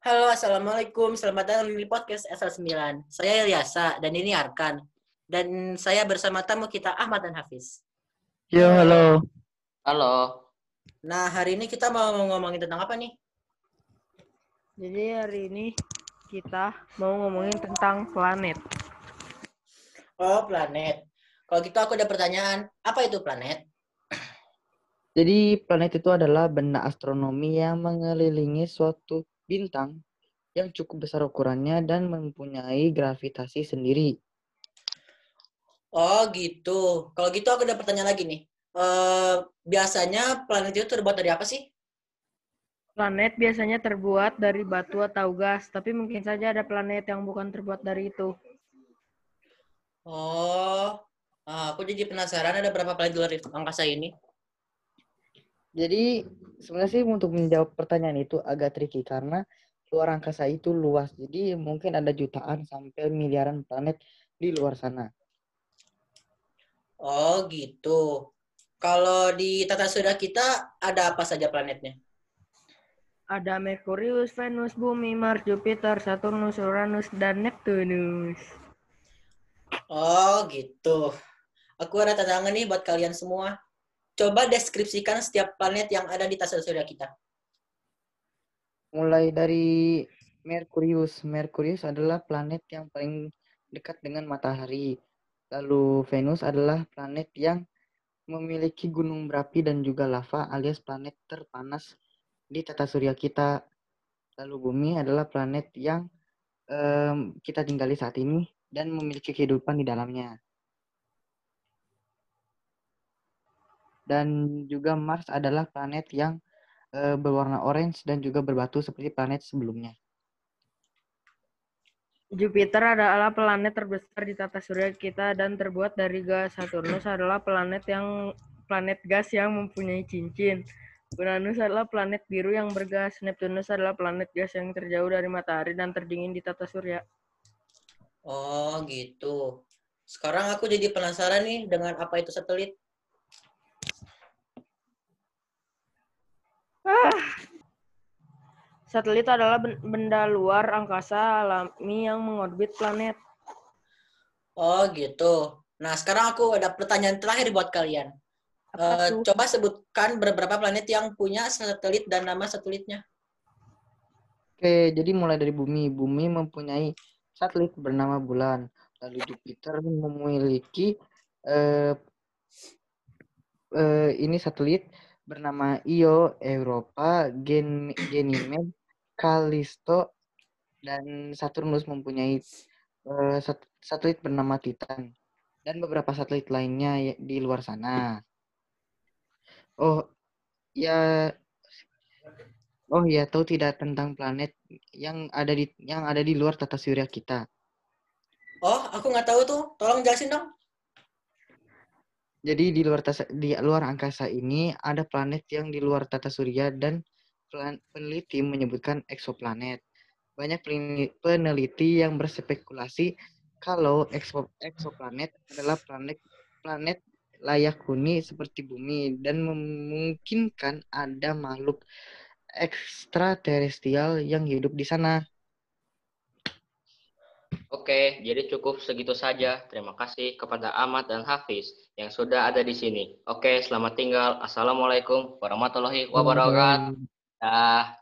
Halo, Assalamualaikum. Selamat datang di podcast SL9. Saya Ilyasa dan ini Arkan. Dan saya bersama tamu kita Ahmad dan Hafiz. Yo, halo. Halo. Nah, hari ini kita mau ngomongin tentang apa nih? Jadi hari ini kita mau ngomongin tentang planet. Oh, planet. Kalau gitu aku ada pertanyaan. Apa itu planet? Jadi planet itu adalah benda astronomi yang mengelilingi suatu bintang yang cukup besar ukurannya dan mempunyai gravitasi sendiri. Oh, gitu. Kalau gitu aku ada pertanyaan lagi nih. Eh, biasanya planet itu terbuat dari apa sih? Planet biasanya terbuat dari batu atau gas, tapi mungkin saja ada planet yang bukan terbuat dari itu. Oh, ah, aku jadi penasaran ada berapa planet di luar angkasa ini? Jadi sebenarnya sih untuk menjawab pertanyaan itu agak tricky karena luar angkasa itu luas. Jadi mungkin ada jutaan sampai miliaran planet di luar sana. Oh, gitu. Kalau di tata surya kita ada apa saja planetnya? Ada Merkurius, Venus, Bumi, Mars, Jupiter, Saturnus, Uranus, dan Neptunus. Oh, gitu. Aku ada tantangan nih buat kalian semua. Coba deskripsikan setiap planet yang ada di tata surya kita. Mulai dari Merkurius. Merkurius adalah planet yang paling dekat dengan matahari. Lalu Venus adalah planet yang memiliki gunung berapi dan juga lava alias planet terpanas di tata surya kita. Lalu Bumi adalah planet yang em, kita tinggali saat ini dan memiliki kehidupan di dalamnya. Dan juga Mars adalah planet yang eh, berwarna orange dan juga berbatu seperti planet sebelumnya. Jupiter adalah planet terbesar di tata surya kita dan terbuat dari gas. Saturnus adalah planet yang planet gas yang mempunyai cincin. Uranus adalah planet biru yang bergas. Neptunus adalah planet gas yang terjauh dari matahari dan terdingin di tata surya. Oh, gitu. Sekarang aku jadi penasaran nih dengan apa itu satelit. Satelit adalah ben- benda luar angkasa alami yang mengorbit planet. Oh, gitu. Nah, sekarang aku ada pertanyaan terakhir buat kalian. Apa Eh, tuh? coba sebutkan beberapa planet yang punya satelit dan nama satelitnya. Oke, jadi mulai dari Bumi. Bumi mempunyai satelit bernama Bulan. Lalu Jupiter memiliki eh, eh, ini satelit bernama Io, Europa, Gen Ganymede, Callisto, dan Saturnus mempunyai eh, sat- satelit bernama Titan dan beberapa satelit lainnya ya- di luar sana. Oh, ya Oh ya, tahu tidak tentang planet yang ada di yang ada di luar tata surya kita. Oh, aku nggak tahu tuh. Tolong jelasin dong. Jadi di luar tasa, di luar angkasa ini ada planet yang di luar tata surya dan peneliti menyebutkan eksoplanet. Banyak peneliti yang berspekulasi kalau ekso, eksoplanet adalah planet planet layak huni seperti bumi dan memungkinkan ada makhluk ekstraterestrial yang hidup di sana. Oke, jadi cukup segitu saja. Terima kasih kepada Ahmad dan Hafiz yang sudah ada di sini. Oke, selamat tinggal. Assalamualaikum warahmatullahi wabarakatuh. Dah.